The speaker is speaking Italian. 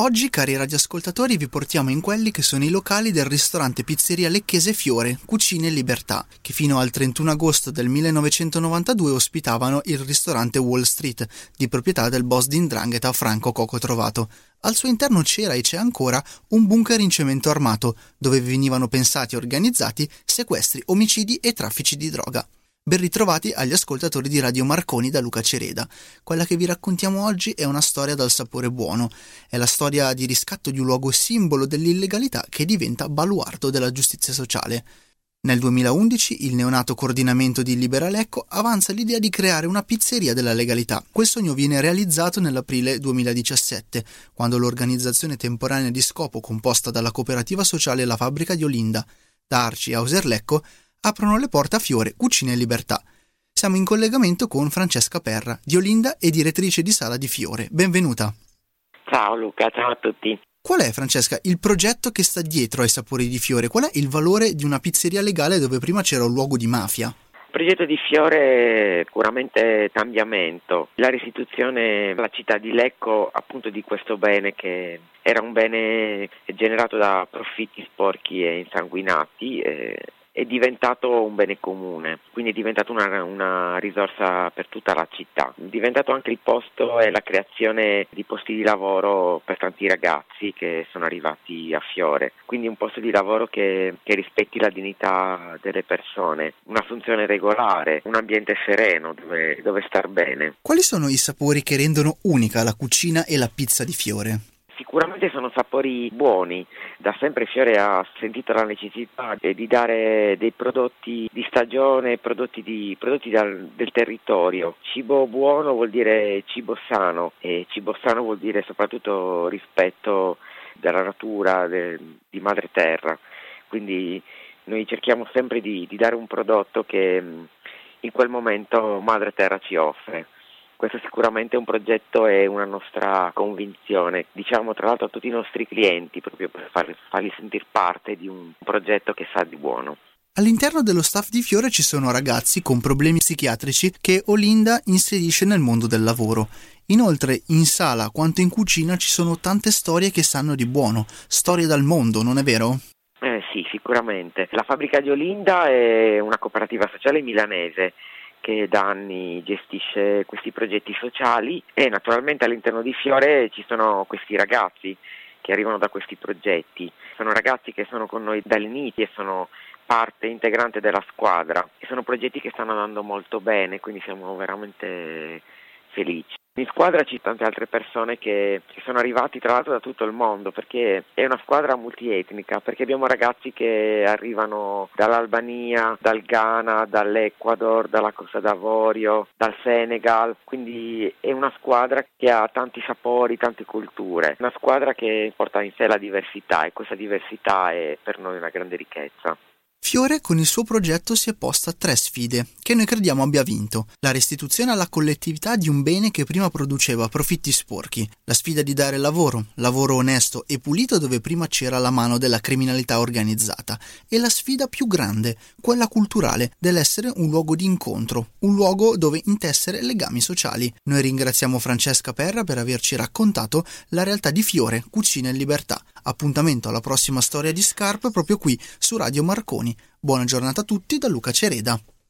Oggi, cari radioascoltatori, vi portiamo in quelli che sono i locali del ristorante pizzeria Lecchese Fiore, Cucine Libertà, che fino al 31 agosto del 1992 ospitavano il ristorante Wall Street, di proprietà del boss di Ndrangheta Franco Coco Trovato. Al suo interno c'era e c'è ancora un bunker in cemento armato, dove venivano pensati e organizzati sequestri, omicidi e traffici di droga. Ben ritrovati agli ascoltatori di Radio Marconi da Luca Cereda. Quella che vi raccontiamo oggi è una storia dal sapore buono. È la storia di riscatto di un luogo simbolo dell'illegalità che diventa baluardo della giustizia sociale. Nel 2011 il neonato coordinamento di Liberalecco avanza l'idea di creare una pizzeria della legalità. Quel sogno viene realizzato nell'aprile 2017, quando l'organizzazione temporanea di scopo composta dalla cooperativa sociale La Fabbrica di Olinda, da Arci a Auserlecco, aprono le porte a Fiore Cucina e Libertà. Siamo in collegamento con Francesca Perra, di Olinda e direttrice di sala di Fiore. Benvenuta. Ciao Luca, ciao a tutti. Qual è, Francesca, il progetto che sta dietro ai sapori di Fiore? Qual è il valore di una pizzeria legale dove prima c'era un luogo di mafia? Il progetto di Fiore è puramente cambiamento, la restituzione alla città di Lecco appunto di questo bene che era un bene generato da profitti sporchi e insanguinati. Eh, è diventato un bene comune, quindi è diventato una, una, risorsa per tutta la città. È diventato anche il posto e la creazione di posti di lavoro per tanti ragazzi che sono arrivati a Fiore, quindi un posto di lavoro che, che rispetti la dignità delle persone, una funzione regolare, un ambiente sereno dove, dove star bene. Quali sono i sapori che rendono unica la cucina e la pizza di Fiore? Sicuramente sono sapori buoni, da sempre Fiore ha sentito la necessità di dare dei prodotti di stagione, prodotti, di, prodotti dal, del territorio. Cibo buono vuol dire cibo sano e cibo sano vuol dire soprattutto rispetto della natura, de, di madre terra. Quindi noi cerchiamo sempre di, di dare un prodotto che in quel momento madre terra ci offre. Questo sicuramente è un progetto e una nostra convinzione, diciamo tra l'altro a tutti i nostri clienti, proprio per farli, farli sentire parte di un progetto che sa di buono. All'interno dello staff di Fiore ci sono ragazzi con problemi psichiatrici che Olinda inserisce nel mondo del lavoro. Inoltre, in sala quanto in cucina ci sono tante storie che sanno di buono, storie dal mondo, non è vero? Eh sì, sicuramente. La fabbrica di Olinda è una cooperativa sociale milanese che da anni gestisce questi progetti sociali e naturalmente all'interno di Fiore ci sono questi ragazzi che arrivano da questi progetti. Sono ragazzi che sono con noi dall'inizio e sono parte integrante della squadra sono progetti che stanno andando molto bene, quindi siamo veramente felici. In squadra ci sono tante altre persone che, sono arrivati tra l'altro da tutto il mondo perché è una squadra multietnica, perché abbiamo ragazzi che arrivano dall'Albania, dal Ghana, dall'Ecuador, dalla Costa d'Avorio, dal Senegal, quindi è una squadra che ha tanti sapori, tante culture, una squadra che porta in sé la diversità e questa diversità è per noi una grande ricchezza. Fiore con il suo progetto si è posta tre sfide, che noi crediamo abbia vinto. La restituzione alla collettività di un bene che prima produceva profitti sporchi, la sfida di dare lavoro, lavoro onesto e pulito dove prima c'era la mano della criminalità organizzata, e la sfida più grande, quella culturale, dell'essere un luogo di incontro, un luogo dove intessere legami sociali. Noi ringraziamo Francesca Perra per averci raccontato la realtà di Fiore, Cucina e Libertà. Appuntamento alla prossima storia di Scarpe proprio qui su Radio Marconi. Buona giornata a tutti da Luca Cereda.